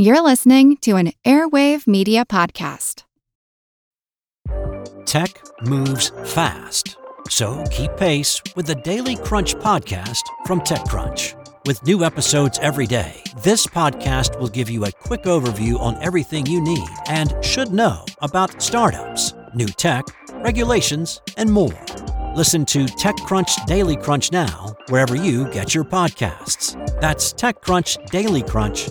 You're listening to an Airwave Media Podcast. Tech moves fast. So keep pace with the Daily Crunch podcast from TechCrunch. With new episodes every day, this podcast will give you a quick overview on everything you need and should know about startups, new tech, regulations, and more. Listen to TechCrunch Daily Crunch now, wherever you get your podcasts. That's TechCrunch Daily Crunch,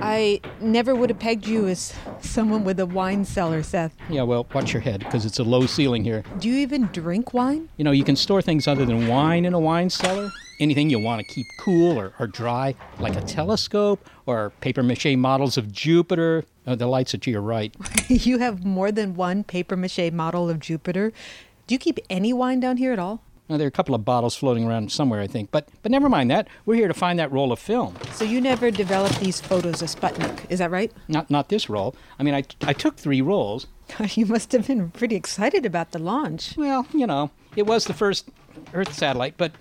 I never would have pegged you as someone with a wine cellar, Seth. Yeah, well, watch your head because it's a low ceiling here. Do you even drink wine? You know, you can store things other than wine in a wine cellar. Anything you want to keep cool or, or dry, like a telescope or paper mache models of Jupiter. Oh, the lights are to your right. you have more than one paper mache model of Jupiter. Do you keep any wine down here at all? Now, there are a couple of bottles floating around somewhere, I think. But but never mind that. We're here to find that roll of film. So you never developed these photos of Sputnik, is that right? Not not this roll. I mean, I, I took three rolls. you must have been pretty excited about the launch. Well, you know, it was the first Earth satellite, but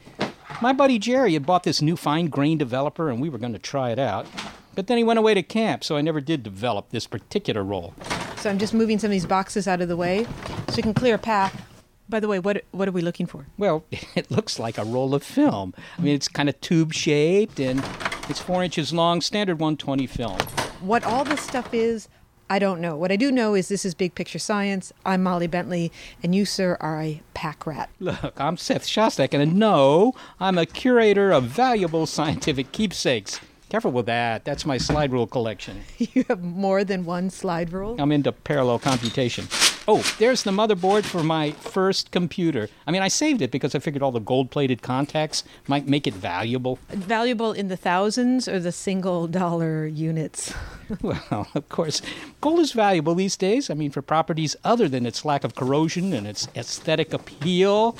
my buddy Jerry had bought this new fine grain developer, and we were going to try it out. But then he went away to camp, so I never did develop this particular roll. So I'm just moving some of these boxes out of the way so we can clear a path. By the way, what what are we looking for? Well, it looks like a roll of film. I mean, it's kind of tube shaped and it's four inches long, standard 120 film. What all this stuff is, I don't know. What I do know is this is Big Picture Science. I'm Molly Bentley, and you, sir, are a pack rat. Look, I'm Seth Shostak, and no, I'm a curator of valuable scientific keepsakes. Careful with that. That's my slide rule collection. You have more than one slide rule? I'm into parallel computation. Oh, there's the motherboard for my first computer. I mean, I saved it because I figured all the gold plated contacts might make it valuable. Valuable in the thousands or the single dollar units? well, of course, gold is valuable these days. I mean, for properties other than its lack of corrosion and its aesthetic appeal.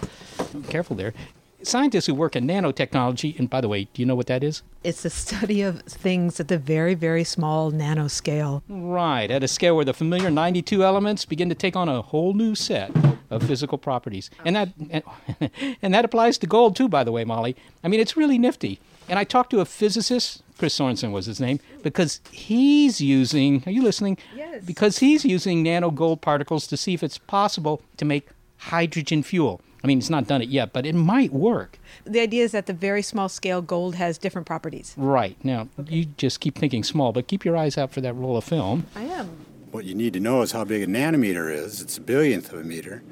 Careful there scientists who work in nanotechnology, and by the way, do you know what that is? It's the study of things at the very, very small nanoscale. Right, at a scale where the familiar 92 elements begin to take on a whole new set of physical properties. And that, and, and that applies to gold too, by the way, Molly. I mean, it's really nifty. And I talked to a physicist, Chris Sorensen was his name, because he's using, are you listening? Yes. Because he's using nano gold particles to see if it's possible to make hydrogen fuel. I mean, it's not done it yet, but it might work. The idea is that the very small scale gold has different properties. Right. Now, okay. you just keep thinking small, but keep your eyes out for that roll of film. I am. What you need to know is how big a nanometer is. It's a billionth of a meter.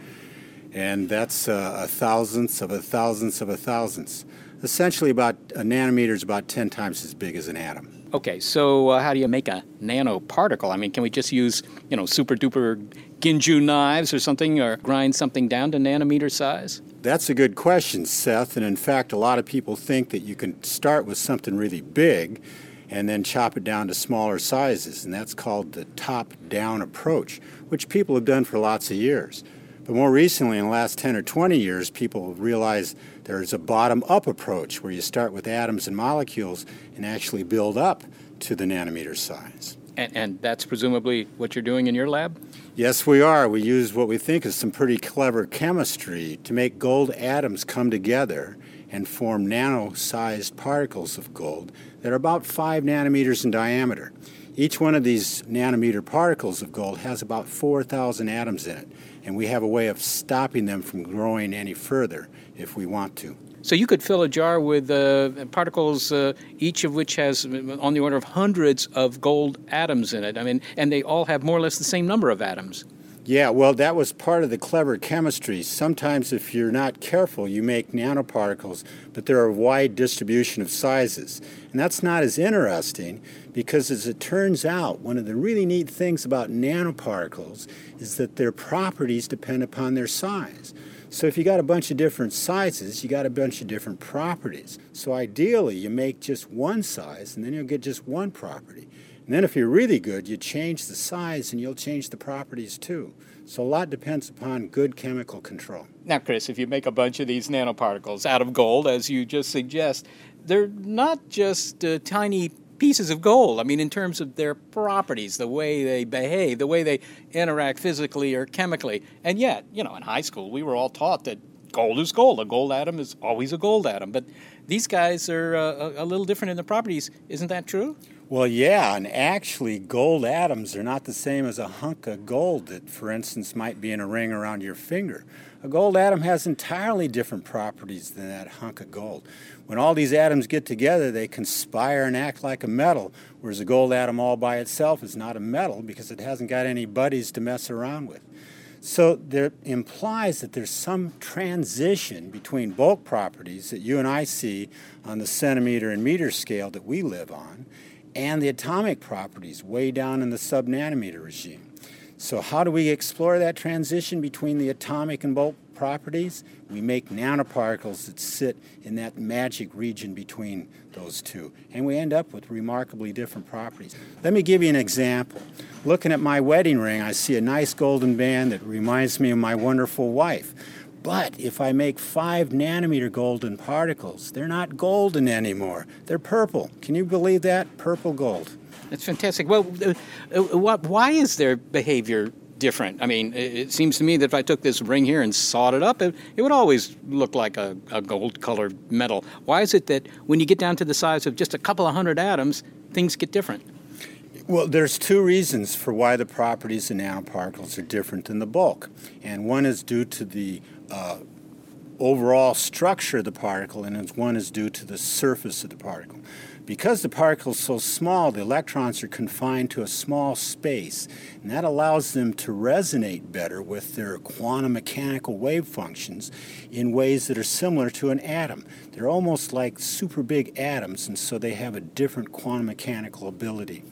And that's uh, a thousandth of a thousandth of a thousandth. Essentially, about a nanometer is about 10 times as big as an atom. Okay, so uh, how do you make a nanoparticle? I mean, can we just use, you know, super duper Ginsu knives or something, or grind something down to nanometer size? That's a good question, Seth. And in fact, a lot of people think that you can start with something really big and then chop it down to smaller sizes. And that's called the top down approach, which people have done for lots of years. But more recently, in the last 10 or 20 years, people realize there's a bottom up approach where you start with atoms and molecules and actually build up to the nanometer size. And, and, that's presumably what you're doing in your lab? Yes, we are. We use what we think is some pretty clever chemistry to make gold atoms come together and form nano sized particles of gold that are about 5 nanometers in diameter. Each one of these nanometer particles of gold has about 4,000 atoms in it, and we have a way of stopping them from growing any further if we want to. So you could fill a jar with uh, particles, uh, each of which has on the order of hundreds of gold atoms in it. I mean, and they all have more or less the same number of atoms. Yeah, well, that was part of the clever chemistry. Sometimes, if you're not careful, you make nanoparticles, but they're a wide distribution of sizes. And that's not as interesting because, as it turns out, one of the really neat things about nanoparticles is that their properties depend upon their size. So if you got a bunch of different sizes, you got a bunch of different properties. So ideally, you make just one size and then you'll get just one property. And then if you're really good, you change the size and you'll change the properties too. So a lot depends upon good chemical control. Now, Chris, if you make a bunch of these nanoparticles out of gold, as you just suggest, they're not just uh, tiny pieces of gold. I mean, in terms of their properties, the way they behave, the way they interact physically or chemically. And yet, you know, in high school, we were all taught that gold is gold. A gold atom is always a gold atom. But these guys are uh, a little different in their properties. Isn't that true? Well, yeah, and actually, gold atoms are not the same as a hunk of gold that, for instance, might be in a ring around your finger. A gold atom has entirely different properties than that hunk of gold. When all these atoms get together, they conspire and act like a metal, whereas a gold atom all by itself is not a metal because it hasn't got any buddies to mess around with. So there implies that there's some transition between bulk properties that you and I see on the centimeter and meter scale that we live on and the atomic properties way down in the subnanometer regime. So, how do we explore that transition between the atomic and bulk properties? We make nanoparticles that sit in that magic region between those two, and we end up with remarkably different properties. Let me give you an example. Looking at my wedding ring, I see a nice golden band that reminds me of my wonderful wife. But if I make five nanometer golden particles, they're not golden anymore. They're purple. Can you believe that? Purple gold. That's fantastic. Well, uh, uh, why is their behavior different? I mean, it seems to me that if I took this ring here and sawed it up, it, it would always look like a, a gold colored metal. Why is it that when you get down to the size of just a couple of hundred atoms, things get different? Well, there's two reasons for why the properties of nanoparticles are different than the bulk. And one is due to the uh, overall structure of the particle, and one is due to the surface of the particle. Because the particle is so small, the electrons are confined to a small space, and that allows them to resonate better with their quantum mechanical wave functions in ways that are similar to an atom. They're almost like super big atoms, and so they have a different quantum mechanical ability.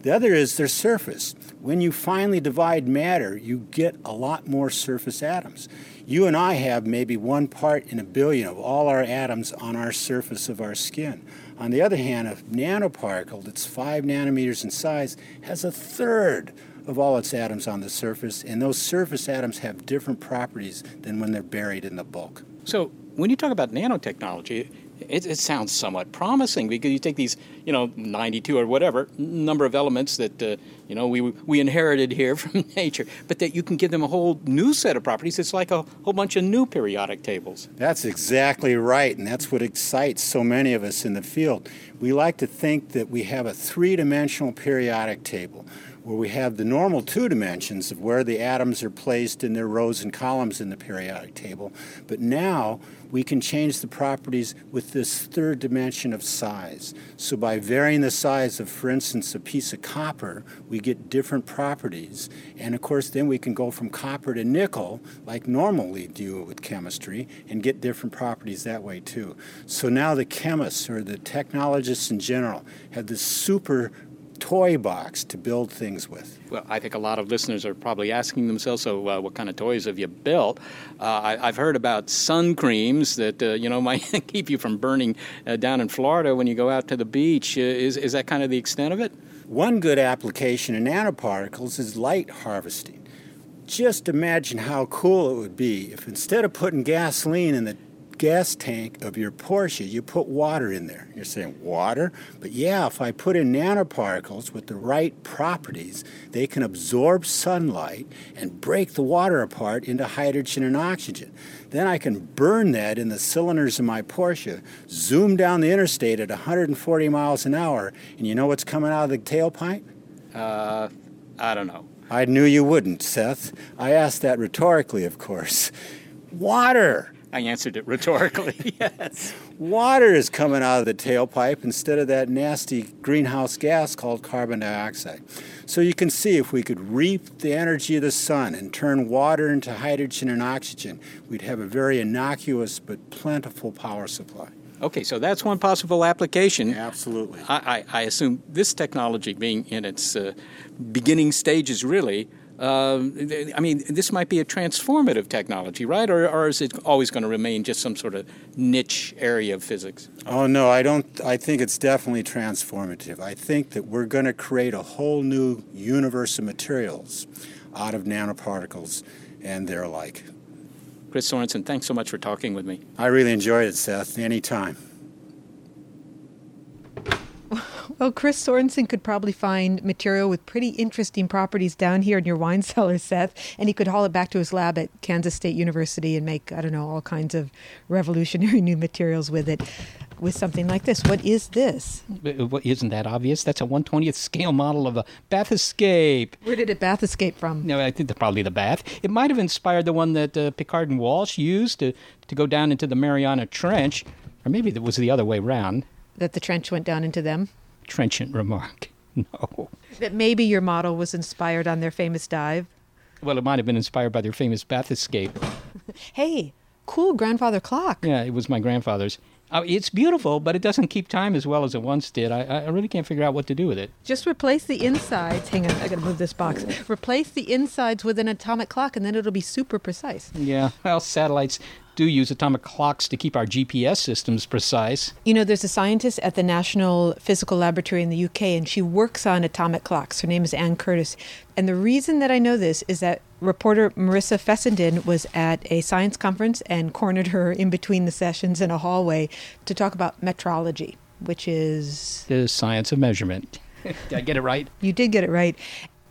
The other is their surface. When you finally divide matter, you get a lot more surface atoms. You and I have maybe one part in a billion of all our atoms on our surface of our skin. On the other hand, a nanoparticle that's five nanometers in size has a third of all its atoms on the surface, and those surface atoms have different properties than when they're buried in the bulk. So, when you talk about nanotechnology, it, it, sounds somewhat promising because you take these, you know, 92 or whatever number of elements that, uh, you know, we, we inherited here from nature, but that you can give them a whole new set of properties. It's like a whole bunch of new periodic tables. That's exactly right, and that's what excites so many of us in the field. We like to think that we have a three dimensional periodic table where we have the normal two dimensions of where the atoms are placed in their rows and columns in the periodic table. But now we can change the properties with this third dimension of size. So by varying the size of, for instance, a piece of copper, we get different properties. And of course, then we can go from copper to nickel, like normally do with chemistry, and get different properties that way too. So now the chemists or the technologists in general have this super toy box to build things with? Well, I think a lot of listeners are probably asking themselves, so uh, what kind of toys have you built? Uh, I, have heard about sun creams that, uh, you know, might keep you from burning uh, down in Florida when you go out to the beach. Uh, is, is that kind of the extent of it? One good application in nanoparticles is light harvesting. Just imagine how cool it would be if instead of putting gasoline in the gas tank of your Porsche, you put water in there. You're saying, water? But yeah, if I put in nanoparticles with the right properties, they can absorb sunlight and break the water apart into hydrogen and oxygen. Then I can burn that in the cylinders of my Porsche, zoom down the interstate at 140 miles an hour, and you know what's coming out of the tailpipe? Uh, I don't know. I knew you wouldn't, Seth. I asked that rhetorically, of course. Water! I answered it rhetorically, yes. Water is coming out of the tailpipe instead of that nasty greenhouse gas called carbon dioxide. So you can see if we could reap the energy of the sun and turn water into hydrogen and oxygen, we'd have a very innocuous but plentiful power supply. Okay, so that's one possible application. Absolutely. I, I, I assume this technology being in its uh, beginning stages, really, Um, I mean, this might be a transformative technology, right? Or, or is it always going to remain just some sort of niche area of physics? Oh no, I don't. I think it's definitely transformative. I think that we're going to create a whole new universe of materials out of nanoparticles and their like. Chris Sorensen, thanks so much for talking with me. I really enjoyed it, Seth. Anytime. Well, Chris Sorensen could probably find material with pretty interesting properties down here in your wine cellar, Seth, and he could haul it back to his lab at Kansas State University and make, I don't know, all kinds of revolutionary new materials with it. With something like this. What is this? What, isn't that obvious? That's a 120th scale model of a bathyscaphe. Where did it bath escape from? No, I think probably the bath. It might have inspired the one that uh, Piccard and Walsh used to, to go down into the Mariana Trench, or maybe it was the other way around. That the trench went down into them? Trenchant remark. No. That maybe your model was inspired on their famous dive? Well, it might have been inspired by their famous bathyscaphe. hey, cool grandfather clock. Yeah, it was my grandfather's. Uh, it's beautiful, but it doesn't keep time as well as it once did. I, I really can't figure out what to do with it. Just replace the insides. Hang on, I gotta move this box. Replace the insides with an atomic clock, and then it'll be super precise. Yeah, well, satellites do use atomic clocks to keep our GPS systems precise. You know, there's a scientist at the National Physical Laboratory in the UK, and she works on atomic clocks. Her name is Anne Curtis. And the reason that I know this is that reporter Marissa Fessenden was at a science conference and cornered her in between the sessions in a hallway to talk about metrology, which is the science of measurement. Did I get it right? You did get it right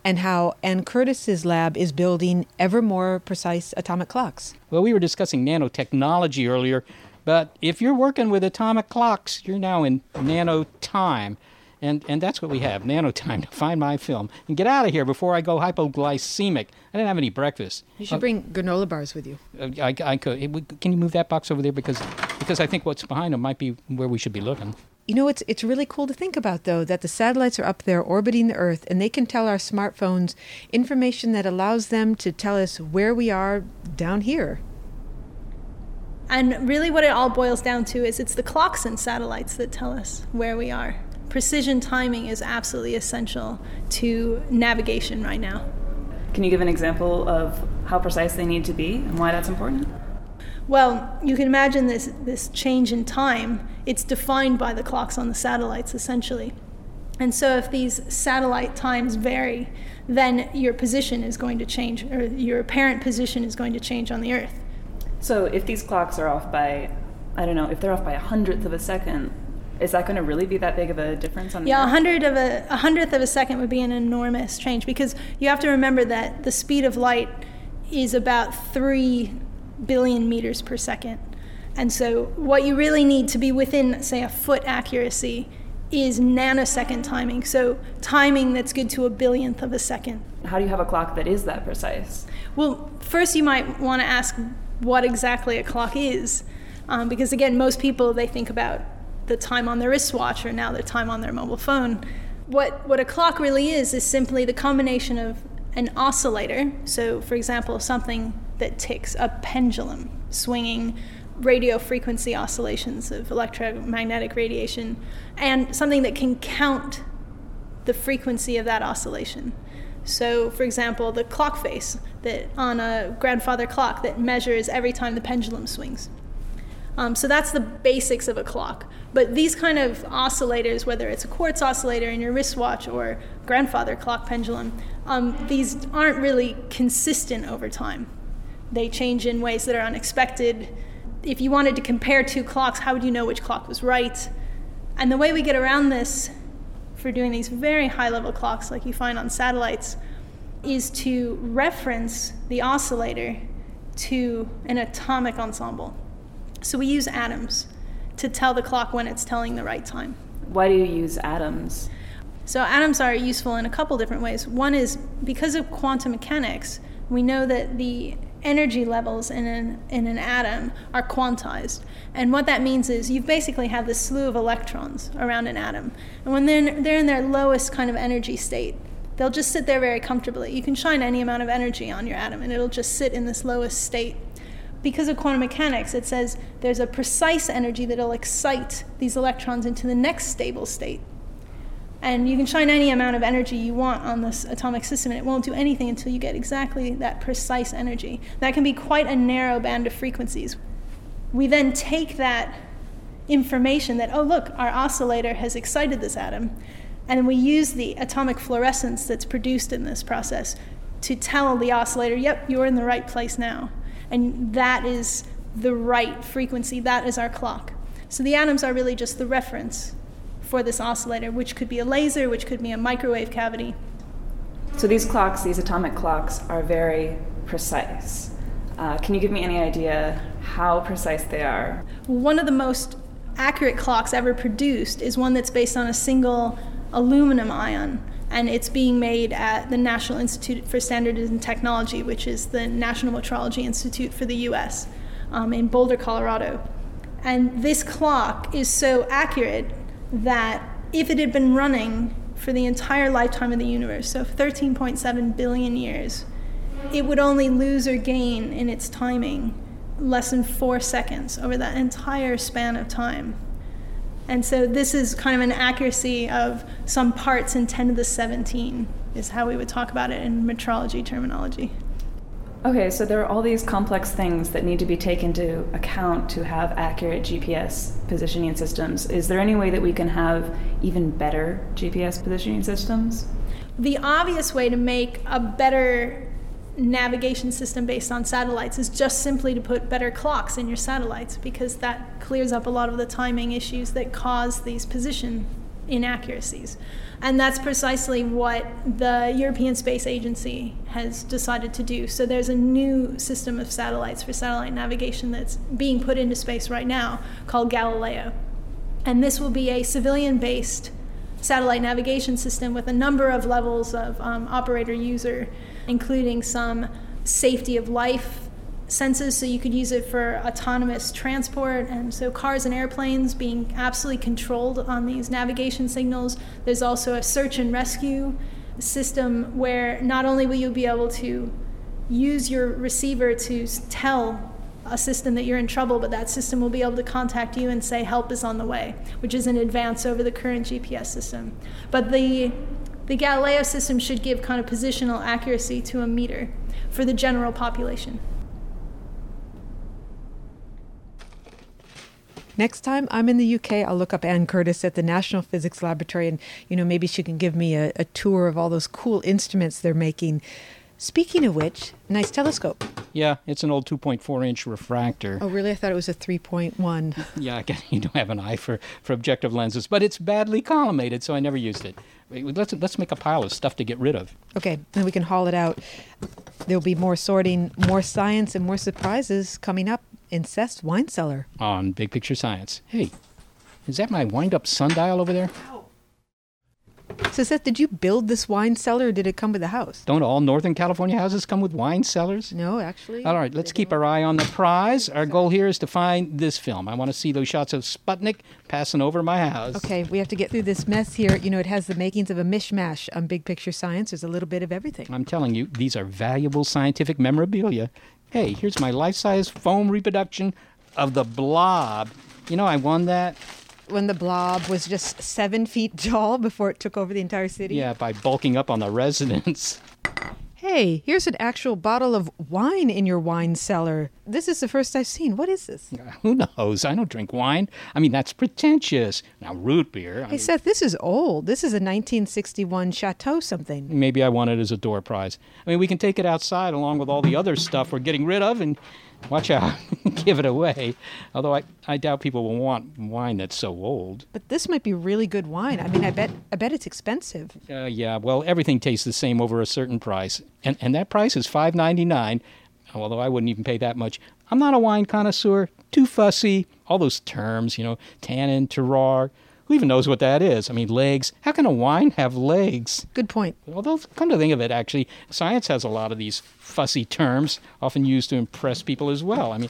and how Anne Curtis's lab is building ever more precise atomic clocks. Well, we were discussing nanotechnology earlier, but if you're working with atomic clocks, you're now in nano time. And, and that's what we have, nano time to find my film. And get out of here before I go hypoglycemic. I didn't have any breakfast. You should uh, bring granola bars with you. Uh, I, I could. Can you move that box over there? Because, because I think what's behind them might be where we should be looking. You know, it's it's really cool to think about though that the satellites are up there orbiting the Earth, and they can tell our smartphones information that allows them to tell us where we are down here. And really, what it all boils down to is it's the clocks and satellites that tell us where we are. Precision timing is absolutely essential to navigation right now. Can you give an example of how precise they need to be and why that's important? Well, you can imagine this, this change in time. It's defined by the clocks on the satellites, essentially. And so, if these satellite times vary, then your position is going to change, or your apparent position is going to change on the Earth. So, if these clocks are off by, I don't know, if they're off by a hundredth of a second, is that going to really be that big of a difference on the yeah a hundred of a, a hundredth of a second would be an enormous change because you have to remember that the speed of light is about three billion meters per second. And so, what you really need to be within, say, a foot accuracy is nanosecond timing. So, timing that's good to a billionth of a second. How do you have a clock that is that precise? Well, first, you might want to ask what exactly a clock is. Um, because, again, most people, they think about the time on their wristwatch or now the time on their mobile phone. What, what a clock really is, is simply the combination of an oscillator. So, for example, something that ticks, a pendulum swinging radio frequency oscillations of electromagnetic radiation, and something that can count the frequency of that oscillation. So, for example, the clock face that on a grandfather clock that measures every time the pendulum swings. Um, so that's the basics of a clock. But these kind of oscillators, whether it's a quartz oscillator in your wristwatch or grandfather clock pendulum, um, these aren't really consistent over time. They change in ways that are unexpected. If you wanted to compare two clocks, how would you know which clock was right? And the way we get around this for doing these very high level clocks, like you find on satellites, is to reference the oscillator to an atomic ensemble. So we use atoms to tell the clock when it's telling the right time. Why do you use atoms? So atoms are useful in a couple different ways. One is because of quantum mechanics, we know that the energy levels in an, in an atom are quantized. And what that means is you basically have this slew of electrons around an atom. And when they're, they're in their lowest kind of energy state, they'll just sit there very comfortably. You can shine any amount of energy on your atom and it'll just sit in this lowest state. Because of quantum mechanics, it says there's a precise energy that'll excite these electrons into the next stable state. And you can shine any amount of energy you want on this atomic system, and it won't do anything until you get exactly that precise energy. That can be quite a narrow band of frequencies. We then take that information that, oh, look, our oscillator has excited this atom, and we use the atomic fluorescence that's produced in this process to tell the oscillator, yep, you're in the right place now. And that is the right frequency, that is our clock. So the atoms are really just the reference for this oscillator, which could be a laser, which could be a microwave cavity. So these clocks, these atomic clocks, are very precise. Uh, can you give me any idea how precise they are? One of the most accurate clocks ever produced is one that's based on a single aluminum ion and it's being made at the National Institute for Standards and Technology, which is the National Metrology Institute for the US um, in Boulder, Colorado. And this clock is so accurate that if it had been running for the entire lifetime of the universe, so 13.7 billion years, it would only lose or gain in its timing less than four seconds over that entire span of time. And so this is kind of an accuracy of some parts in 10 to the 17 is how we would talk about it in metrology terminology. Okay, so there are all these complex things that need to be taken into account to have accurate GPS positioning systems. Is there any way that we can have even better GPS positioning systems? The obvious way to make a better navigation system based on satellites is just simply to put better clocks in your satellites because that clears up a lot of the timing issues that cause these position inaccuracies. And that's precisely what the European Space Agency has decided to do. So there's a new system of satellites for satellite navigation that's being put into space right now called Galileo. And this will be a civilian based satellite navigation system with a number of levels of um, operator user, including some safety of life senses, so you could use it for autonomous transport. And so, cars and airplanes being absolutely controlled on these navigation signals. There's also a search and rescue system where not only will you be able to use your receiver to tell a system that you're in trouble, but that system will be able to contact you and say help is on the way, which is an advance over the current GPS system. But the the Galileo system should give kind of positional accuracy to a meter for the general population. Next time I'm in the UK, I'll look up Anne Curtis at the National Physics Laboratory, and you know maybe she can give me a, a tour of all those cool instruments they're making. Speaking of which, nice telescope. Yeah, it's an old 2.4 inch refractor. Oh, really? I thought it was a 3.1. yeah, I guess you don't have an eye for, for objective lenses, but it's badly collimated, so I never used it. Let's, let's make a pile of stuff to get rid of. Okay, then we can haul it out. There'll be more sorting, more science, and more surprises coming up in Seth's wine cellar. On Big Picture Science. Hey, is that my wind up sundial over there? So, Seth, did you build this wine cellar or did it come with the house? Don't all Northern California houses come with wine cellars? No, actually. All right, let's keep our eye on the prize. Our goal here is to find this film. I want to see those shots of Sputnik passing over my house. Okay, we have to get through this mess here. You know, it has the makings of a mishmash on Big Picture Science. There's a little bit of everything. I'm telling you, these are valuable scientific memorabilia. Hey, here's my life size foam reproduction of the blob. You know, I won that when the blob was just seven feet tall before it took over the entire city? Yeah, by bulking up on the residents. Hey, here's an actual bottle of wine in your wine cellar. This is the first I've seen. What is this? Uh, who knows? I don't drink wine. I mean, that's pretentious. Now, root beer. I hey, mean, Seth, this is old. This is a 1961 Chateau something. Maybe I want it as a door prize. I mean, we can take it outside along with all the other stuff we're getting rid of and watch out, give it away. Although I, I doubt people will want wine that's so old. But this might be really good wine. I mean, I bet I bet it's expensive. Uh, yeah, well, everything tastes the same over a certain price, and and that price is five ninety nine. Although I wouldn't even pay that much. I'm not a wine connoisseur. Too fussy. All those terms, you know, tannin, terroir. Who even knows what that is? I mean, legs. How can a wine have legs? Good point. Although, come to think of it, actually, science has a lot of these fussy terms, often used to impress people as well. I mean,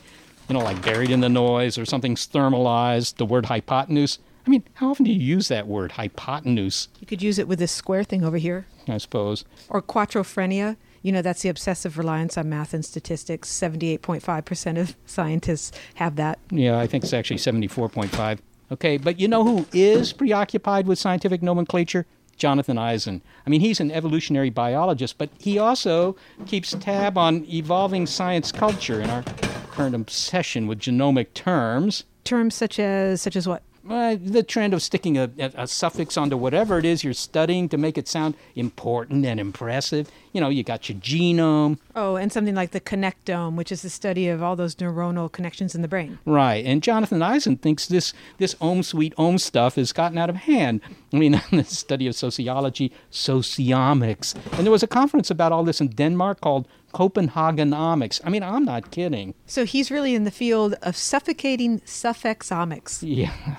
you know, like buried in the noise or something's thermalized, the word hypotenuse. I mean, how often do you use that word, hypotenuse? You could use it with this square thing over here. I suppose. Or quantophrenia. You know, that's the obsessive reliance on math and statistics. 78.5% of scientists have that. Yeah, I think it's actually 74.5. Okay, but you know who is preoccupied with scientific nomenclature? Jonathan Eisen. I mean, he's an evolutionary biologist, but he also keeps tab on evolving science culture and our current obsession with genomic terms. Terms such as such as what? Uh, the trend of sticking a, a, a, suffix onto whatever it is you're studying to make it sound important and impressive. You know, you got your genome. Oh, and something like the connectome, which is the study of all those neuronal connections in the brain. Right. And Jonathan Eisen thinks this, this Om Sweet Om stuff has gotten out of hand. I mean, the study of sociology, sociomics. And there was a conference about all this in Denmark called Copenhagenomics. I mean, I'm not kidding. So he's really in the field of suffocating suffixomics. Yeah.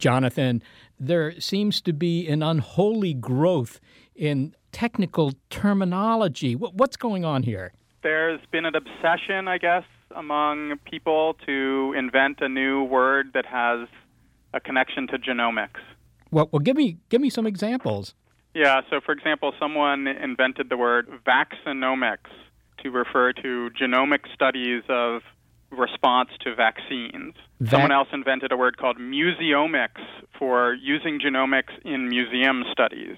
Jonathan, there seems to be an unholy growth in technical terminology. What's going on here? There's been an obsession, I guess, among people to invent a new word that has a connection to genomics. Well, well, give me give me some examples. Yeah, so for example, someone invented the word vaccinomics to refer to genomic studies of response to vaccines. That... Someone else invented a word called museomics for using genomics in museum studies.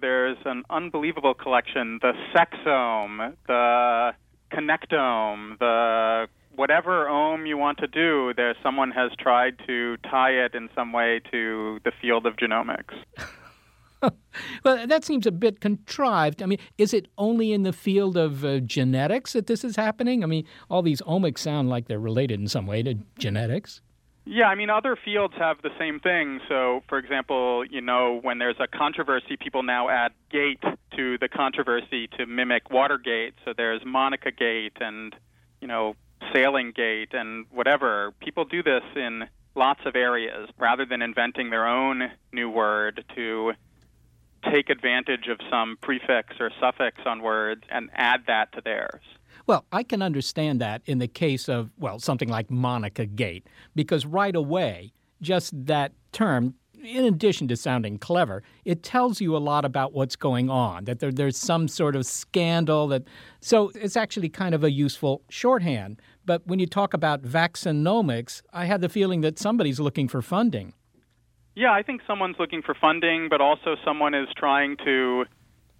There's an unbelievable collection the sexome, the connectome, the whatever ohm you want to do, there someone has tried to tie it in some way to the field of genomics. well, that seems a bit contrived. I mean, is it only in the field of uh, genetics that this is happening? I mean, all these omics sound like they're related in some way to genetics. Yeah, I mean, other fields have the same thing. So, for example, you know, when there's a controversy, people now add gate to the controversy to mimic Watergate. So there's Monica Gate and, you know, Sailing Gate and whatever. People do this in lots of areas rather than inventing their own new word to take advantage of some prefix or suffix on words and add that to theirs. Well, I can understand that in the case of, well, something like Monica Gate, because right away, just that term, in addition to sounding clever, it tells you a lot about what's going on, that there, there's some sort of scandal that so it's actually kind of a useful shorthand. But when you talk about vaccinomics, I had the feeling that somebody's looking for funding. Yeah, I think someone's looking for funding, but also someone is trying to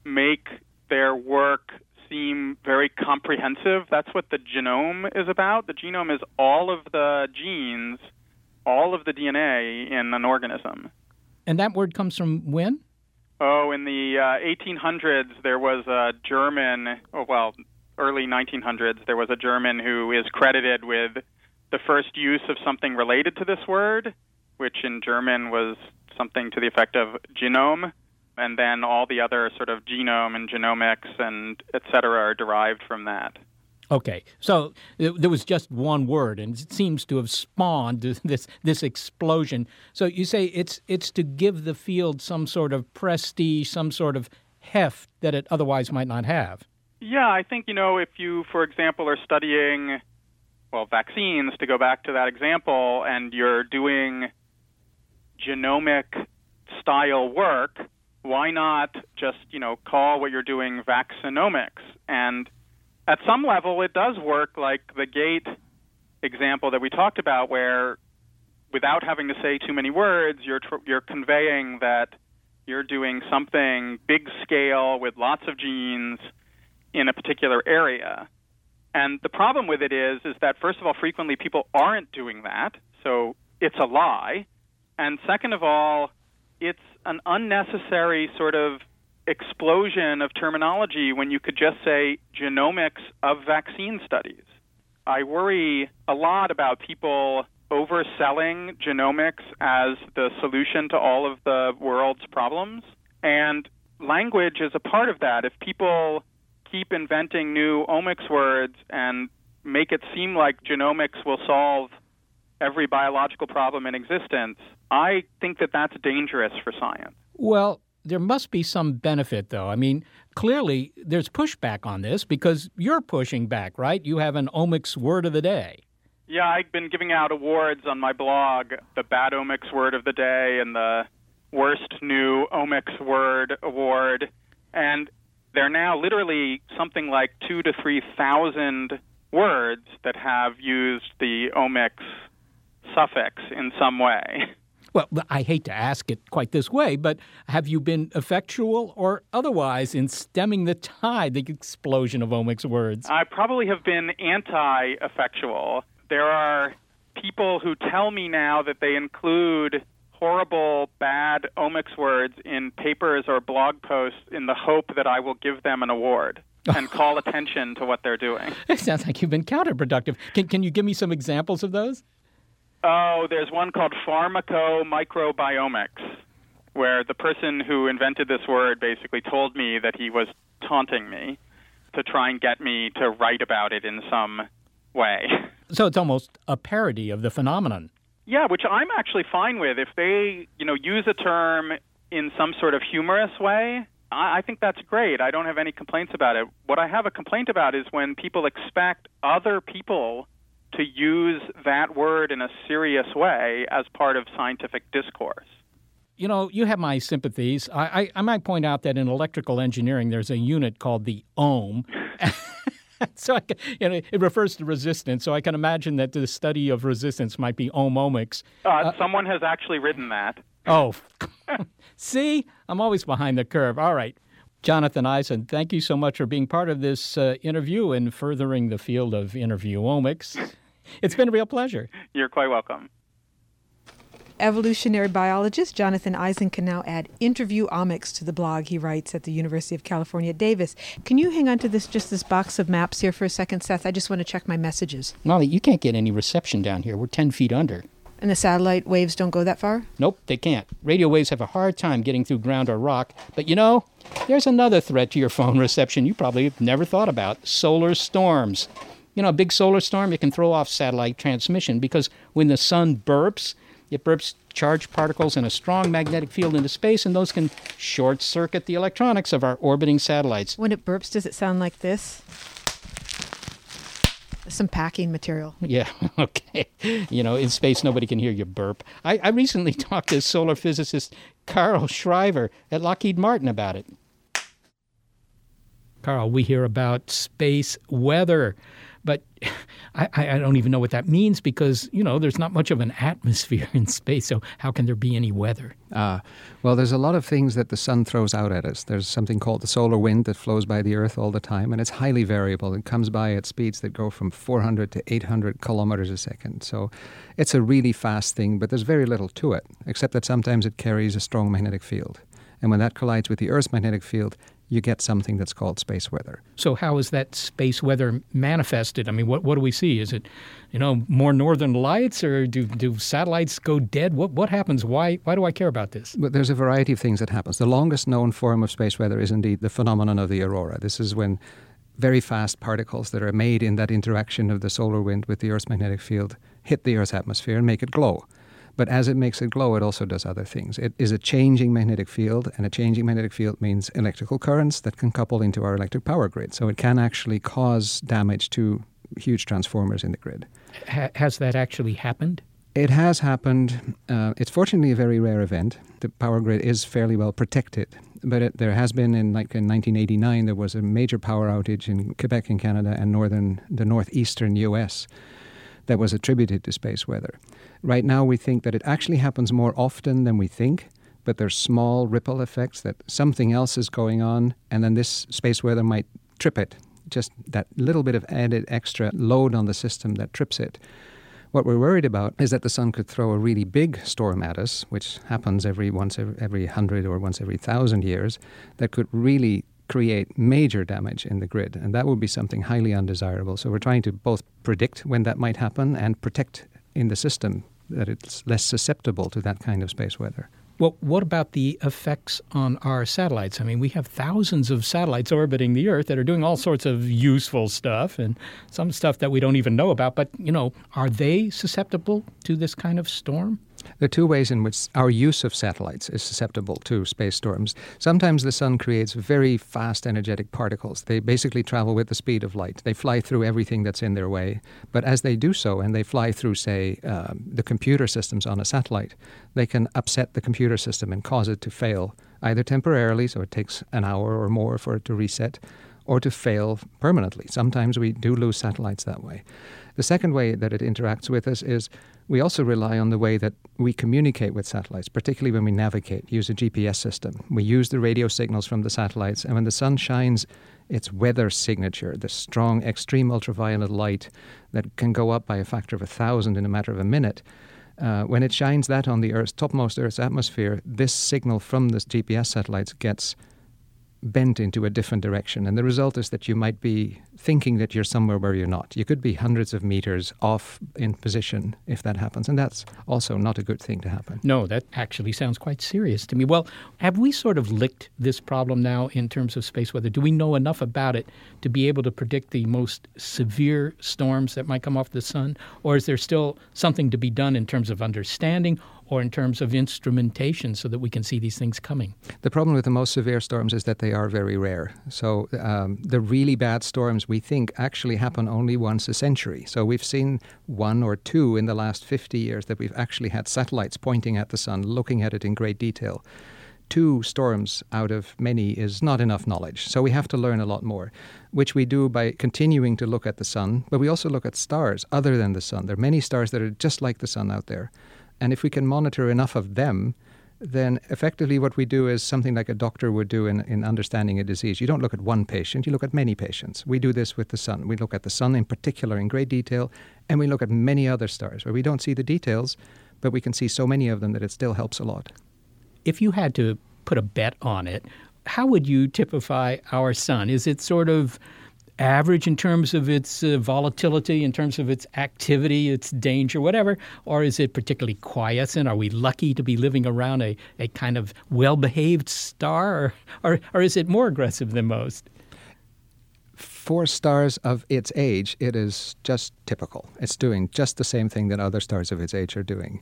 make their work seem very comprehensive. That's what the genome is about. The genome is all of the genes, all of the DNA in an organism. And that word comes from when? Oh, in the uh, 1800s, there was a German, oh, well, early 1900s, there was a German who is credited with the first use of something related to this word which in German was something to the effect of genome, and then all the other sort of genome and genomics and et cetera are derived from that. Okay, so there was just one word, and it seems to have spawned this this explosion. So you say it's it's to give the field some sort of prestige, some sort of heft that it otherwise might not have. Yeah, I think you know if you, for example, are studying well vaccines, to go back to that example, and you're doing genomic style work, why not just, you know, call what you're doing vaccinomics? And at some level, it does work like the gate example that we talked about, where without having to say too many words, you're, tr- you're conveying that you're doing something big scale with lots of genes in a particular area. And the problem with it is, is that first of all, frequently people aren't doing that, so it's a lie. And second of all, it's an unnecessary sort of explosion of terminology when you could just say genomics of vaccine studies. I worry a lot about people overselling genomics as the solution to all of the world's problems. And language is a part of that. If people keep inventing new omics words and make it seem like genomics will solve every biological problem in existence, I think that that's dangerous for science. Well, there must be some benefit, though. I mean, clearly there's pushback on this because you're pushing back, right? You have an omics word of the day. Yeah, I've been giving out awards on my blog the Bad Omics Word of the Day and the Worst New Omics Word Award. And there are now literally something like two to three thousand words that have used the omics suffix in some way. Well, I hate to ask it quite this way, but have you been effectual or otherwise in stemming the tide, the explosion of omics words? I probably have been anti effectual. There are people who tell me now that they include horrible, bad omics words in papers or blog posts in the hope that I will give them an award and call attention to what they're doing. It sounds like you've been counterproductive. Can, can you give me some examples of those? Oh, there's one called pharmacomicrobiomics, where the person who invented this word basically told me that he was taunting me to try and get me to write about it in some way. So it's almost a parody of the phenomenon. Yeah, which I'm actually fine with. If they, you know, use a term in some sort of humorous way, I, I think that's great. I don't have any complaints about it. What I have a complaint about is when people expect other people to use that word in a serious way as part of scientific discourse. You know, you have my sympathies. I, I, I might point out that in electrical engineering, there's a unit called the ohm. so I, you know, it refers to resistance. So I can imagine that the study of resistance might be ohmomics. Uh, uh, someone has actually written that. Oh, see, I'm always behind the curve. All right. Jonathan Eisen, thank you so much for being part of this uh, interview and furthering the field of interview interviewomics. It's been a real pleasure. You're quite welcome. Evolutionary biologist Jonathan Eisen can now add interview omics to the blog he writes at the University of California, Davis. Can you hang on to this just this box of maps here for a second, Seth? I just want to check my messages. Molly, you can't get any reception down here. We're 10 feet under. And the satellite waves don't go that far? Nope, they can't. Radio waves have a hard time getting through ground or rock. But you know, there's another threat to your phone reception you probably have never thought about solar storms. You know, a big solar storm, it can throw off satellite transmission because when the sun burps, it burps charged particles in a strong magnetic field into space, and those can short circuit the electronics of our orbiting satellites. When it burps, does it sound like this? Some packing material. Yeah, okay. You know, in space, nobody can hear you burp. I, I recently talked to solar physicist Carl Schrijver at Lockheed Martin about it. Carl, we hear about space weather but I, I, don't even know what that means because you know there's not much of an atmosphere in space. So how can there be any weather? Uh, well, there's a lot of things that the sun throws out at us. There's something called the solar wind that flows by the Earth all the time, and it's highly variable. It comes by at speeds that go from 400 to 800 kilometers a second. So it's a really fast thing, but there's very little to it, except that sometimes it carries a strong magnetic field. And when that collides with the Earth's magnetic field, you get something that's called space weather. So how is that space weather manifested? I mean, what what do we see? Is it, you know, more northern lights, or do do satellites go dead? What what happens? Why why do I care about this? Well, there's a variety of things that happens. The longest known form of space weather is indeed the phenomenon of the aurora. This is when very fast particles that are made in that interaction of the solar wind with the Earth's magnetic field hit the Earth's atmosphere and make it glow. But as it makes it glow, it also does other things. It is a changing magnetic field, and a changing magnetic field means electrical currents that can couple into our electric power grid. So it can actually cause damage to huge transformers in the grid. Ha- has that actually happened? It has happened. Uh, it's fortunately a very rare event. The power grid is fairly well protected, but it, there has been in like in 1989 there was a major power outage in Quebec in Canada and northern the northeastern U.S. that was attributed to space weather. Right now, we think that it actually happens more often than we think, but there's small ripple effects that something else is going on, and then this space weather might trip it. Just that little bit of added extra load on the system that trips it. What we're worried about is that the sun could throw a really big storm at us, which happens every once every hundred or once every thousand years, that could really create major damage in the grid, and that would be something highly undesirable. So we're trying to both predict when that might happen and protect in the system that it's less susceptible to that kind of space weather. Well, what about the effects on our satellites? I mean, we have thousands of satellites orbiting the Earth that are doing all sorts of useful stuff and some stuff that we don't even know about. But, you know, are they susceptible to this kind of storm? There are two ways in which our use of satellites is susceptible to space storms. Sometimes the sun creates very fast, energetic particles. They basically travel with the speed of light. They fly through everything that's in their way. But as they do so, and they fly through, say, uh, the computer systems on a satellite, they can upset the computer system and cause it to fail, either temporarily, so it takes an hour or more for it to reset, or to fail permanently. Sometimes we do lose satellites that way. The second way that it interacts with us is We also rely on the way that we communicate with satellites, particularly when we navigate, use a GPS system. We use the radio signals from the satellites, and when the sun shines, its weather signature, the strong extreme ultraviolet light that can go up by a factor of a thousand in a matter of a minute, uh, when it shines that on the Earth's topmost Earth's atmosphere, this signal from the GPS satellites gets bent into a different direction. And the result is that you might be thinking that you're somewhere where you're not. You could be hundreds of meters off in position if that happens. And that's also not a good thing to happen. No, that actually sounds quite serious to me. Well, have we sort of licked this problem now in terms of space weather? Do we know enough about it to be able to predict the most severe storms that might come off the sun? Or is there still something to be done in terms of understanding? Or in terms of instrumentation so that we can see these things coming? The problem with the most severe storms is that they are very rare. So um, the really bad storms we think actually happen only once a century. So we've seen one or two in the last 50 years that we've actually had satellites pointing at the sun, looking at it in great detail two storms out of many is not enough knowledge. So we have to learn a lot more, which we do by continuing to look at the sun, but we also look at stars other than the sun. There are many stars that are just like the sun out there. And if we can monitor enough of them, then effectively what we do is something like a doctor would do in, in understanding a disease. You don't look at one patient, you look at many patients. We do this with the sun. We look at the sun in particular in great detail, and we look at many other stars where we don't see the details, but we can see so many of them that it still helps a lot. If you had to put a bet on it, how would you typify our sun? Is it sort of average in terms of its uh, volatility, in terms of its activity, its danger, whatever? Or is it particularly quiescent? Are we lucky to be living around a, a kind of well behaved star? Or, or, or is it more aggressive than most? For stars of its age, it is just typical. It's doing just the same thing that other stars of its age are doing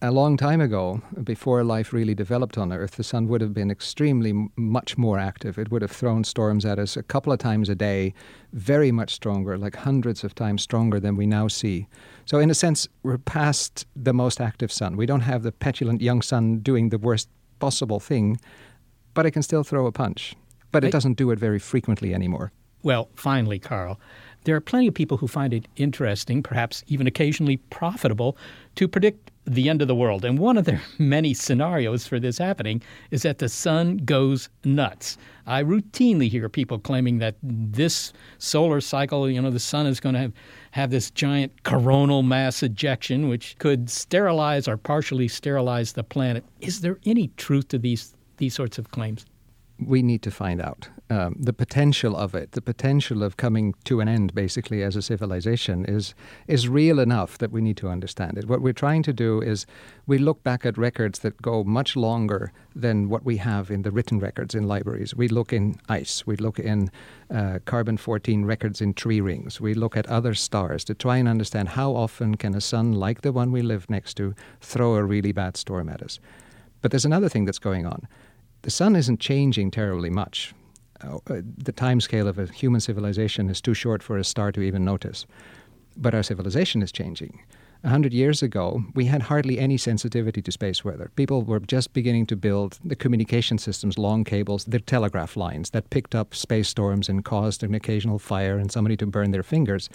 a long time ago, before life really developed on Earth, the sun would have been extremely m- much more active. It would have thrown storms at us a couple of times a day, very much stronger, like hundreds of times stronger than we now see. So, in a sense, we're past the most active sun. We don't have the petulant young sun doing the worst possible thing, but it can still throw a punch. But it doesn't do it very frequently anymore. Well, finally, Carl, there are plenty of people who find it interesting, perhaps even occasionally profitable, to predict the end of the world. And one of their many scenarios for this happening is that the sun goes nuts. I routinely hear people claiming that this solar cycle, you know, the sun is going to have, have this giant coronal mass ejection, which could sterilize or partially sterilize the planet. Is there any truth to these these sorts of claims? we need to find out um, the potential of it. The potential of coming to an end, basically, as a civilization, is is real enough that we need to understand it. What we're trying to do is we look back at records that go much longer than what we have in the written records in libraries. We look in ice. We look in uh, carbon 14 records in tree rings. We look at other stars to try and understand how often can a sun like the one we live next to throw a really bad storm at us. But there's another thing that's going on the sun isn't changing terribly much. Uh, the time scale of a human civilization is too short for a star to even notice. But our civilization is changing. A hundred years ago, we had hardly any sensitivity to space weather. People were just beginning to build the communication systems, long cables, the telegraph lines that picked up space storms and caused an occasional fire and somebody to burn their fingers.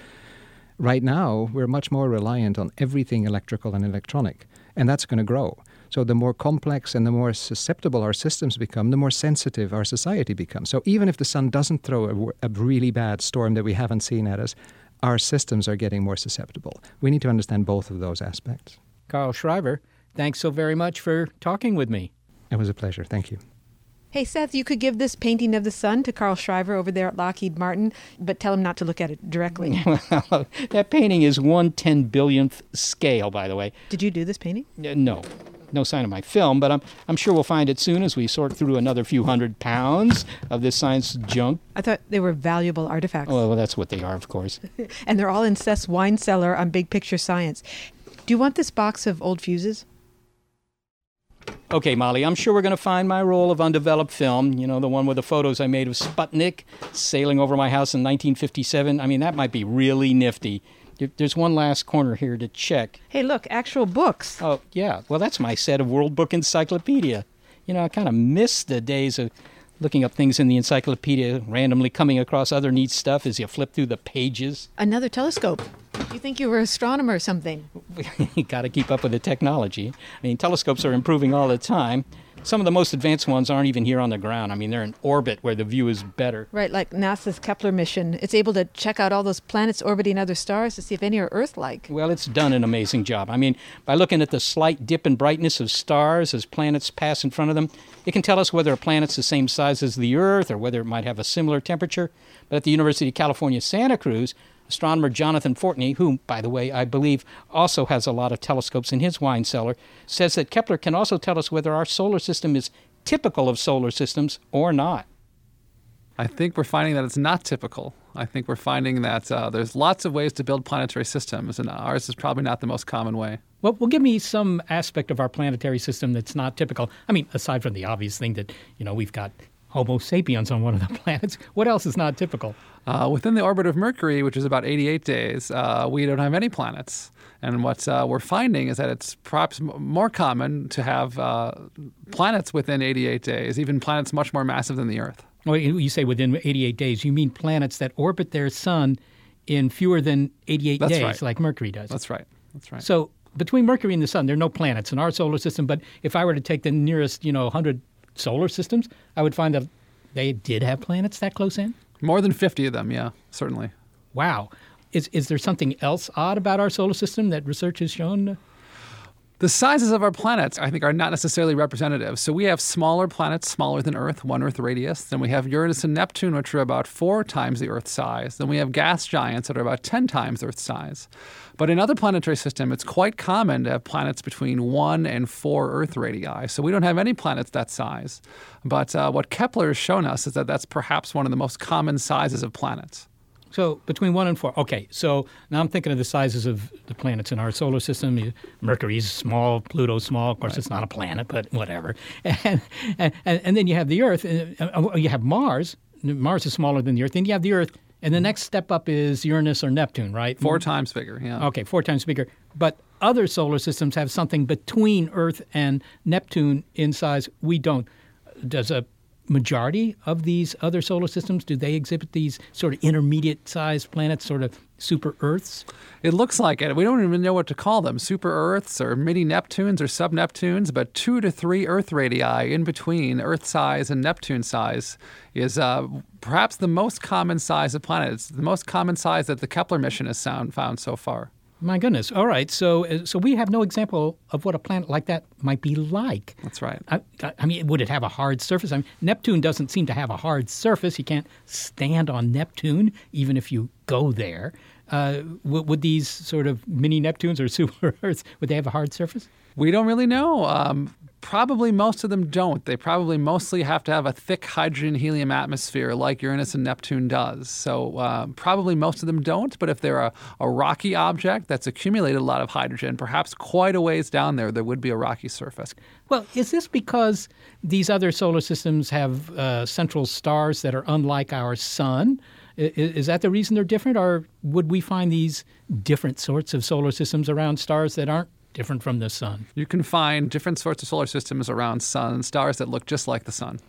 Right now, we're much more reliant on everything electrical and electronic, and that's going to grow. So the more complex and the more susceptible our systems become, the more sensitive our society becomes. So even if the sun doesn't throw a, a really bad storm that we haven't seen at us, our systems are getting more susceptible. We need to understand both of those aspects. Carl Schrijver, thanks so very much for talking with me. It was a pleasure. Thank you. Hey, Seth, you could give this painting of the sun to Carl Schrijver over there at Lockheed Martin, but tell him not to look at it directly. well, that painting is one ten billionth scale, by the way. Did you do this painting? Uh, no no sign of my film, but I'm, I'm sure we'll find it soon as we sort through another few hundred pounds of this science junk. I thought they were valuable artifacts. Oh, well, that's what they are, of course. and they're all in Seth's wine cellar on Big Picture Science. Do you want this box of old fuses? Okay, Molly, I'm sure we're going to find my roll of undeveloped film. You know, the one with the photos I made of Sputnik sailing over my house in 1957. I mean, that might be really nifty. There's one last corner here to check. Hey, look, actual books. Oh, yeah. Well, that's my set of World Book Encyclopedia. You know, I kind of miss the days of looking up things in the encyclopedia, randomly coming across other neat stuff as you flip through the pages. Another telescope. You think you were an astronomer or something? you got to keep up with the technology. I mean, telescopes are improving all the time. Some of the most advanced ones aren't even here on the ground. I mean, they're in orbit where the view is better. Right, like NASA's Kepler mission. It's able to check out all those planets orbiting other stars to see if any are Earth like. Well, it's done an amazing job. I mean, by looking at the slight dip in brightness of stars as planets pass in front of them, it can tell us whether a planet's the same size as the Earth or whether it might have a similar temperature. But at the University of California, Santa Cruz, astronomer Jonathan Fortney, who, by the way, I believe also has a lot of telescopes in his wine cellar, says that Kepler can also tell us whether our solar system is typical of solar systems or not. I think we're finding that it's not typical. I think we're finding that uh, there's lots of ways to build planetary systems, and ours is probably not the most common way. Well, well, give me some aspect of our planetary system that's not typical. I mean, aside from the obvious thing that, you know, we've got Homo sapiens on one of the planets, what else is not typical? Uh, within the orbit of Mercury, which is about 88 days, uh, we don't have any planets. And what uh, we're finding is that it's perhaps more common to have uh, planets within 88 days, even planets much more massive than the Earth. Well, you say within 88 days. You mean planets that orbit their sun in fewer than 88 That's days, right. like Mercury does. That's right. That's right. So between Mercury and the sun, there are no planets in our solar system. But if I were to take the nearest, you know, 100 solar systems, I would find that they did have planets that close in. More than 50 of them, yeah, certainly. Wow. Is, is there something else odd about our solar system that research has shown? The sizes of our planets, I think, are not necessarily representative. So we have smaller planets, smaller than Earth, one Earth radius. Then we have Uranus and Neptune, which are about four times the Earth size. Then we have gas giants that are about 10 times Earth size. But in other planetary systems, it's quite common to have planets between one and four Earth radii. So we don't have any planets that size. But uh, what Kepler has shown us is that that's perhaps one of the most common sizes of planets. So between one and four. Okay, so now I'm thinking of the sizes of the planets in our solar system. Mercury's small, Pluto's small. Of course, right. it's not a planet, but whatever. And, and, and then you have the Earth. And you have Mars. Mars is smaller than the Earth. Then you have the Earth. And the next step up is Uranus or Neptune, right? Four mm-hmm. times bigger, yeah. Okay, four times bigger. But other solar systems have something between Earth and Neptune in size. We don't. Does a majority of these other solar systems do they exhibit these sort of intermediate sized planets sort of super earths it looks like it we don't even know what to call them super earths or mini neptunes or sub neptunes but two to three earth radii in between earth size and neptune size is uh, perhaps the most common size of planets the most common size that the kepler mission has found, found so far my goodness. All right. So, uh, so we have no example of what a planet like that might be like. That's right. I, I, mean, would it have a hard surface? I mean, Neptune doesn't seem to have a hard surface. You can't stand on Neptune, even if you go there. Uh, would, would, these sort of mini Neptunes or super Earths would they have a hard surface? We don't really know. Um, probably most of them don't. They probably mostly have to have a thick hydrogen helium atmosphere like Uranus and Neptune does. So uh, probably most of them don't. But if they're a, a rocky object that's accumulated a lot of hydrogen, perhaps quite a ways down there, there would be a rocky surface. Well, is this because these other solar systems have uh, central stars that are unlike our sun? Is that the reason they're different, or would we find these different sorts of solar systems around stars that aren't different from the sun? You can find different sorts of solar systems around sun, stars that look just like the sun.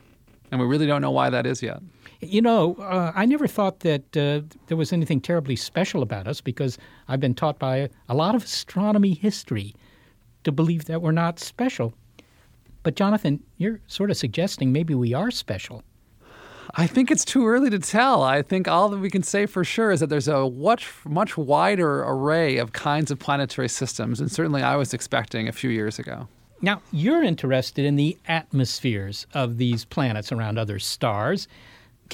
And we really don't know why that is yet. You know, uh, I never thought that uh, there was anything terribly special about us because I've been taught by a lot of astronomy history to believe that we're not special. But, Jonathan, you're sort of suggesting maybe we are special. I think it's too early to tell. I think all that we can say for sure is that there's a much, much wider array of kinds of planetary systems, and certainly I was expecting a few years ago. Now, you're interested in the atmospheres of these planets around other stars.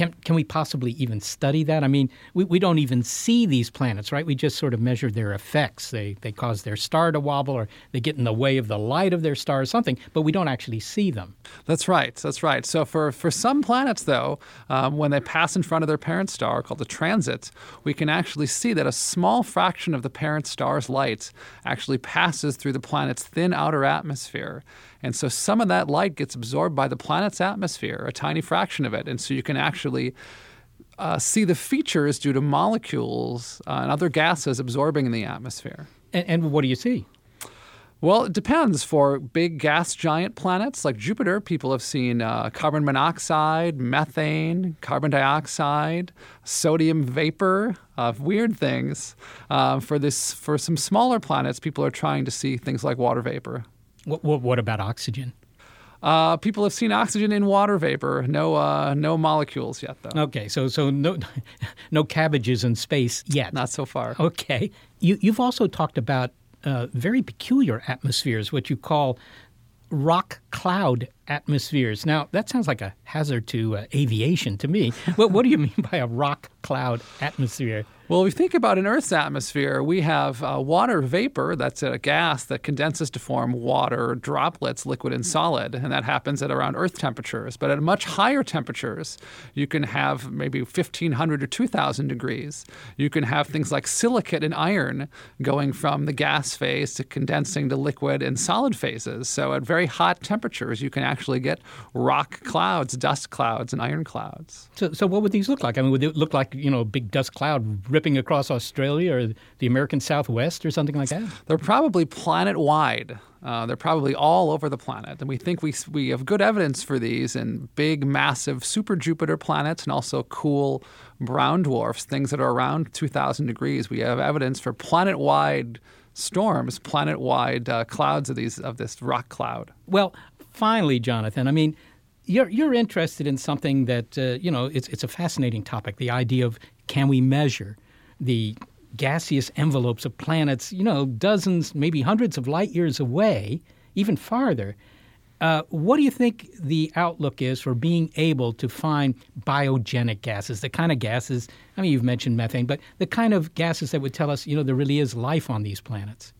Can, can we possibly even study that? I mean, we, we don't even see these planets, right? We just sort of measure their effects. They, they cause their star to wobble or they get in the way of the light of their star or something, but we don't actually see them. That's right. That's right. So for, for some planets, though, um, when they pass in front of their parent star, called the transit, we can actually see that a small fraction of the parent star's light actually passes through the planet's thin outer atmosphere. And so some of that light gets absorbed by the planet's atmosphere, a tiny fraction of it. And so you can actually uh, see the features due to molecules uh, and other gases absorbing in the atmosphere. And, and what do you see? Well, it depends. For big gas giant planets like Jupiter, people have seen uh, carbon monoxide, methane, carbon dioxide, sodium vapor, uh, weird things. Uh, for this, for some smaller planets, people are trying to see things like water vapor. What, what, what about oxygen? Uh, people have seen oxygen in water vapor. No, uh, no molecules yet, though. Okay, so so no, no cabbages in space yet. Not so far. Okay, you you've also talked about uh, very peculiar atmospheres, what you call rock cloud atmospheres. Now, that sounds like a hazard to uh, aviation to me. what, what do you mean by a rock cloud atmosphere? Well, if we think about an Earth's atmosphere, we have uh, water vapor, that's a gas that condenses to form water droplets, liquid and solid, and that happens at around Earth temperatures. But at much higher temperatures, you can have maybe 1500 or 2000 degrees. You can have things like silicate and iron going from the gas phase to condensing to liquid and solid phases. So at very hot temperatures, you can actually get rock clouds, dust clouds, and iron clouds. So, so what would these look like? I mean, would it look like, you know, a big dust cloud ripping across Australia or the American Southwest or something like that? They're probably planet wide. Uh, they're probably all over the planet. And we think we, we have good evidence for these in big, massive super Jupiter planets and also cool brown dwarfs, things that are around 2,000 degrees. We have evidence for planet wide storms, planet wide uh, clouds of, these, of this rock cloud. Well, finally, Jonathan, I mean, you're, you're interested in something that, uh, you know, it's, it's a fascinating topic the idea of can we measure the gaseous envelopes of planets, you know, dozens, maybe hundreds of light years away, even farther. Uh, what do you think the outlook is for being able to find biogenic gases, the kind of gases? I mean, you've mentioned methane, but the kind of gases that would tell us, you know, there really is life on these planets?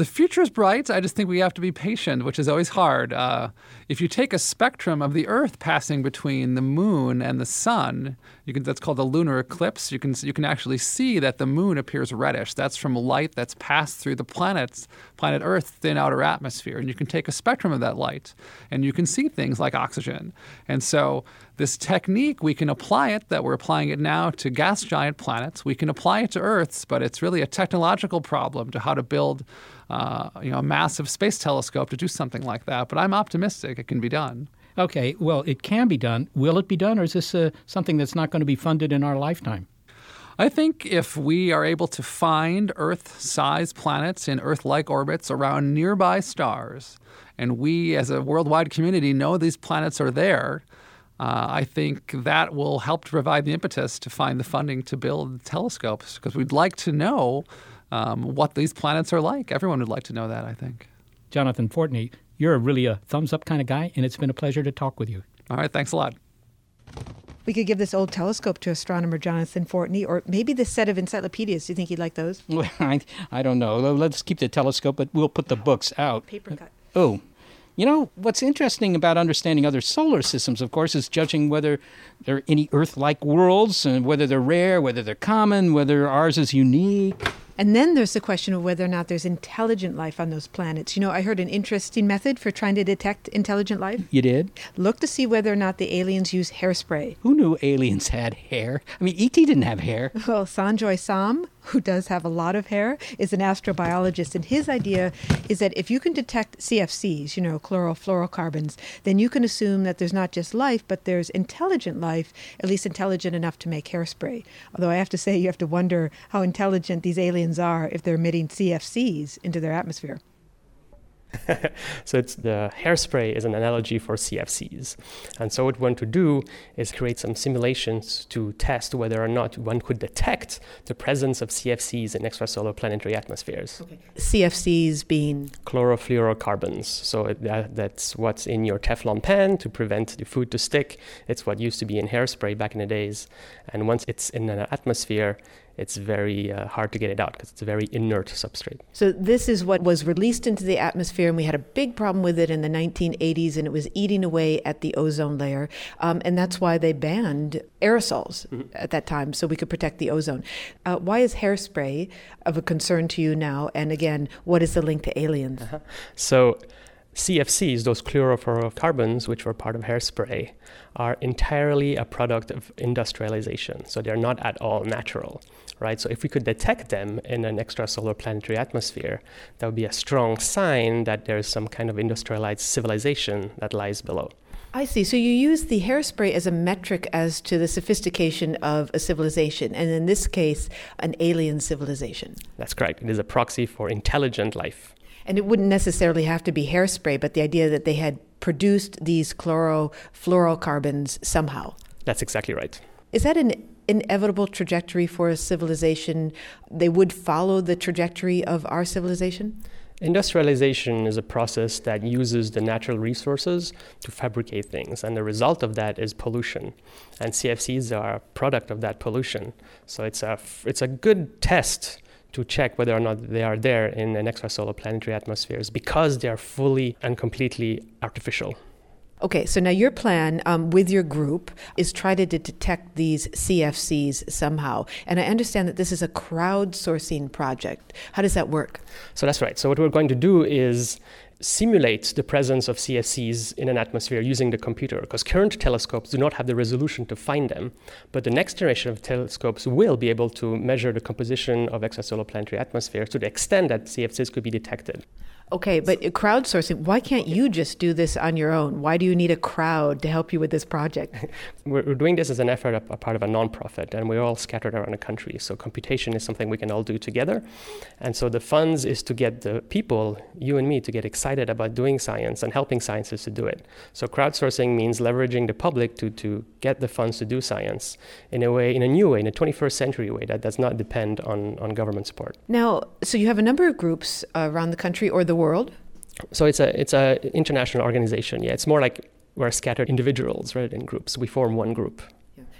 The future is bright. I just think we have to be patient, which is always hard. Uh, if you take a spectrum of the Earth passing between the Moon and the Sun, can, that's called a lunar eclipse. You can you can actually see that the Moon appears reddish. That's from light that's passed through the planet's planet Earth thin outer atmosphere, and you can take a spectrum of that light, and you can see things like oxygen. And so this technique we can apply it that we're applying it now to gas giant planets. We can apply it to Earth's, but it's really a technological problem to how to build uh, you know, a massive space telescope to do something like that. But I'm optimistic it can be done. Okay, well, it can be done. Will it be done, or is this uh, something that's not going to be funded in our lifetime? I think if we are able to find Earth sized planets in Earth like orbits around nearby stars, and we as a worldwide community know these planets are there, uh, I think that will help to provide the impetus to find the funding to build telescopes because we'd like to know um, what these planets are like. Everyone would like to know that, I think. Jonathan Fortney, you're really a thumbs up kind of guy, and it's been a pleasure to talk with you. All right, thanks a lot. We could give this old telescope to astronomer Jonathan Fortney, or maybe this set of encyclopedias. Do you think he'd like those? Well, I, I don't know. Let's keep the telescope, but we'll put the books out. Paper cut. Oh, you know, what's interesting about understanding other solar systems, of course, is judging whether there are any Earth like worlds and whether they're rare, whether they're common, whether ours is unique. And then there's the question of whether or not there's intelligent life on those planets. You know, I heard an interesting method for trying to detect intelligent life. You did? Look to see whether or not the aliens use hairspray. Who knew aliens had hair? I mean, E.T. didn't have hair. Well, Sanjoy Som, who does have a lot of hair, is an astrobiologist, and his idea is that if you can detect CFCs, you know, chlorofluorocarbons, then you can assume that there's not just life, but there's intelligent life, at least intelligent enough to make hairspray. Although I have to say, you have to wonder how intelligent these aliens are if they're emitting CFCs into their atmosphere. so it's the hairspray is an analogy for CFCs. And so what we want to do is create some simulations to test whether or not one could detect the presence of CFCs in extrasolar planetary atmospheres. Okay. CFCs being chlorofluorocarbons. So that, uh, that's what's in your Teflon pan to prevent the food to stick. It's what used to be in hairspray back in the days. And once it's in an atmosphere, it's very uh, hard to get it out because it's a very inert substrate. So, this is what was released into the atmosphere, and we had a big problem with it in the 1980s, and it was eating away at the ozone layer. Um, and that's why they banned aerosols mm-hmm. at that time, so we could protect the ozone. Uh, why is hairspray of a concern to you now? And again, what is the link to aliens? Uh-huh. So, CFCs, those chlorofluorocarbons, which were part of hairspray, are entirely a product of industrialization. So they're not at all natural, right? So if we could detect them in an extrasolar planetary atmosphere, that would be a strong sign that there's some kind of industrialized civilization that lies below. I see. So you use the hairspray as a metric as to the sophistication of a civilization, and in this case, an alien civilization. That's correct. It is a proxy for intelligent life. And it wouldn't necessarily have to be hairspray, but the idea that they had produced these chlorofluorocarbons somehow. That's exactly right. Is that an inevitable trajectory for a civilization? They would follow the trajectory of our civilization? Industrialization is a process that uses the natural resources to fabricate things, and the result of that is pollution. And CFCs are a product of that pollution. So it's a, it's a good test to check whether or not they are there in an extrasolar planetary atmospheres because they are fully and completely artificial. Okay, so now your plan um, with your group is try to detect these CFCs somehow. And I understand that this is a crowdsourcing project. How does that work? So that's right. So, what we're going to do is simulate the presence of CFCs in an atmosphere using the computer because current telescopes do not have the resolution to find them. But the next generation of telescopes will be able to measure the composition of extrasolar planetary atmosphere to the extent that CFCs could be detected. Okay, but crowdsourcing, why can't you just do this on your own? Why do you need a crowd to help you with this project? we're, doing this as an effort, a, a part of a nonprofit, and we're all scattered around the country. So computation is something we can all do together. And so the funds is to get the people, you and me, to get excited about doing science and helping scientists to do it. So crowdsourcing means leveraging the public to, to get the funds to do science in a way, in a new way, in a 21st century way that does not depend on, on government support. Now, so you have a number of groups uh, around the country or the world? So it's a it's a international organization. Yeah, it's more like we're scattered individuals rather than groups. We form one group.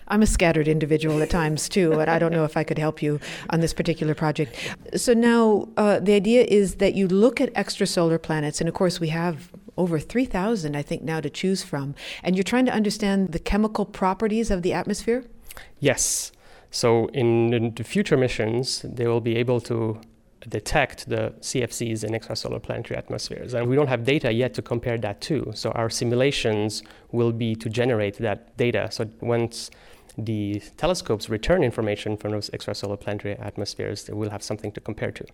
I'm a scattered individual at times too, and I don't know if I could help you on this particular project. So now uh, the idea is that you look at extrasolar planets, and of course we have over 3,000, I think, now to choose from, and you're trying to understand the chemical properties of the atmosphere. Yes. So in the future missions, they will be able to detect the CFCs in extrasolar planetary atmospheres. And we don't have data yet to compare that to. So our simulations will be to generate that data. So once the telescopes return information from those extrasolar planetary atmospheres, we'll have something to compare to.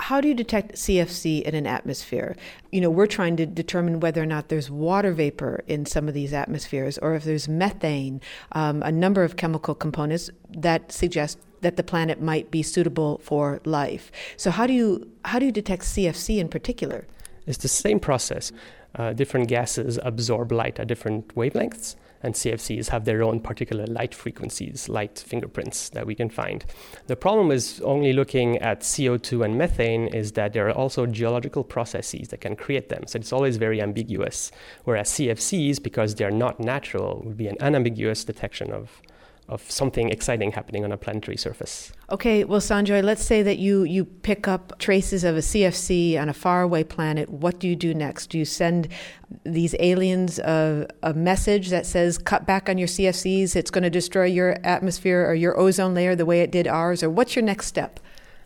How do you detect CFC in an atmosphere? You know, we're trying to determine whether or not there's water vapor in some of these atmospheres or if there's methane, um, a number of chemical components that suggest that the planet might be suitable for life. So how do you how do you detect CFC in particular? It's the same process. Uh, different gases absorb light at different wavelengths, and CFCs have their own particular light frequencies, light fingerprints that we can find. The problem is only looking at CO2 and methane is that there are also geological processes that can create them. So it's always very ambiguous. Whereas CFCs, because they're not natural, would be an unambiguous detection of of something exciting happening on a planetary surface. Okay, well, Sanjoy, let's say that you, you pick up traces of a CFC on a faraway planet. What do you do next? Do you send these aliens a, a message that says, cut back on your CFCs, it's going to destroy your atmosphere or your ozone layer the way it did ours? Or what's your next step?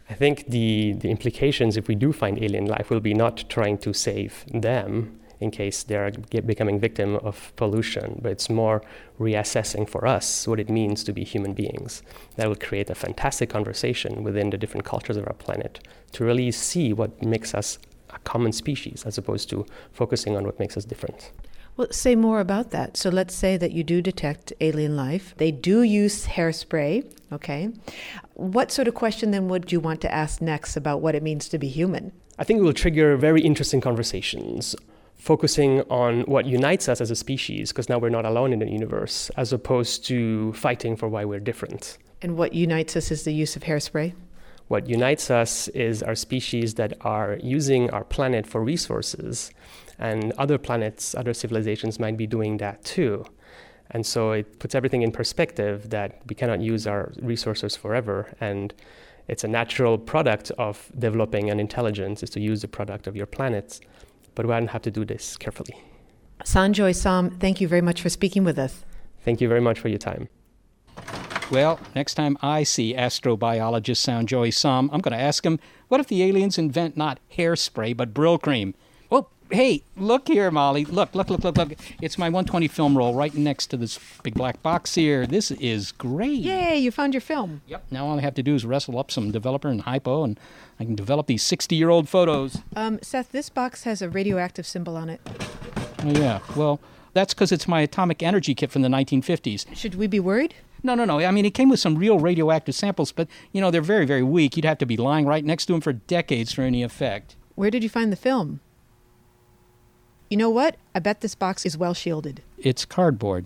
I think the, the implications, if we do find alien life, will be not trying to save them, in case they're becoming victim of pollution, but it's more reassessing for us what it means to be human beings. That will create a fantastic conversation within the different cultures of our planet to really see what makes us a common species as opposed to focusing on what makes us different. Well, say more about that. So let's say that you do detect alien life. They do use hairspray, okay? What sort of question then would you want to ask next about what it means to be human? I think it will trigger very interesting conversations focusing on what unites us as a species, because now we're not alone in the universe, as opposed to fighting for why we're different. And what unites us is the use of hairspray? What unites us is our species that are using our planet for resources, and other planets, other civilizations might be doing that too. And so it puts everything in perspective that we cannot use our resources forever. And it's a natural product of developing an intelligence is to use the product of your planet but we didn't have to do this carefully. Sanjoy Som, thank you very much for speaking with us. Thank you very much for your time. Well, next time I see astrobiologist Sanjoy Som, I'm going to ask him, what if the aliens invent not hairspray but Brylcreem? Well, hey, look here, Molly. Look, look, look, look, look. It's my 120 film roll right next to this big black box here. This is great. Yay, you found your film. Yep. Now all I have to do is wrestle up some developer and hypo, and I can develop these 60 year old photos. Um, Seth, this box has a radioactive symbol on it. Oh, yeah. Well, that's because it's my atomic energy kit from the 1950s. Should we be worried? No, no, no. I mean, it came with some real radioactive samples, but, you know, they're very, very weak. You'd have to be lying right next to them for decades for any effect. Where did you find the film? You know what? I bet this box is well shielded. It's cardboard.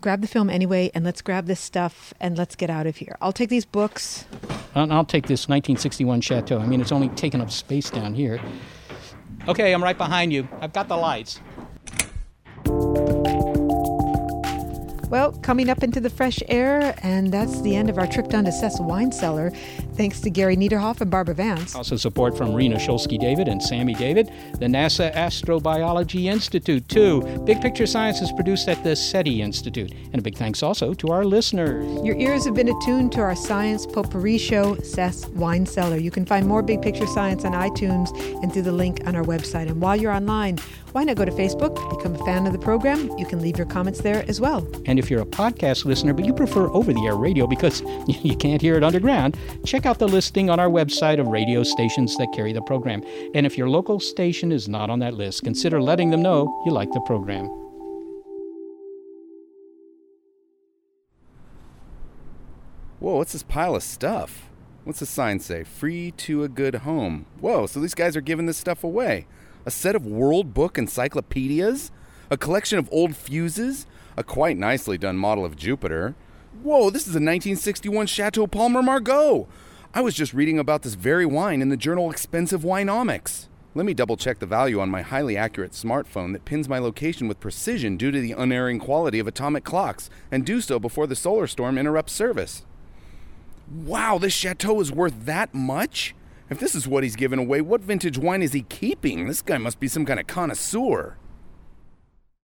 Grab the film anyway, and let's grab this stuff and let's get out of here. I'll take these books. And I'll take this 1961 Chateau. I mean, it's only taking up space down here. Okay, I'm right behind you. I've got the lights. Well, coming up into the fresh air, and that's the end of our trip down to Seth's wine cellar. Thanks to Gary Niederhoff and Barbara Vance. Also, support from Rena Shulsky David and Sammy David, the NASA Astrobiology Institute, too. Big Picture Science is produced at the SETI Institute. And a big thanks also to our listeners. Your ears have been attuned to our science potpourri show, Seth's Wine Cellar. You can find more Big Picture Science on iTunes and through the link on our website. And while you're online, why not go to Facebook, become a fan of the program? You can leave your comments there as well. And if you're a podcast listener, but you prefer over the air radio because you can't hear it underground, check out the listing on our website of radio stations that carry the program. And if your local station is not on that list, consider letting them know you like the program. Whoa, what's this pile of stuff? What's the sign say? Free to a good home. Whoa, so these guys are giving this stuff away. A set of World Book encyclopedias? A collection of old fuses? A quite nicely done model of Jupiter. Whoa, this is a 1961 Chateau Palmer Margaux. I was just reading about this very wine in the journal Expensive Wineomics. Let me double check the value on my highly accurate smartphone that pins my location with precision due to the unerring quality of atomic clocks, and do so before the solar storm interrupts service. Wow, this chateau is worth that much? If this is what he's giving away, what vintage wine is he keeping? This guy must be some kind of connoisseur.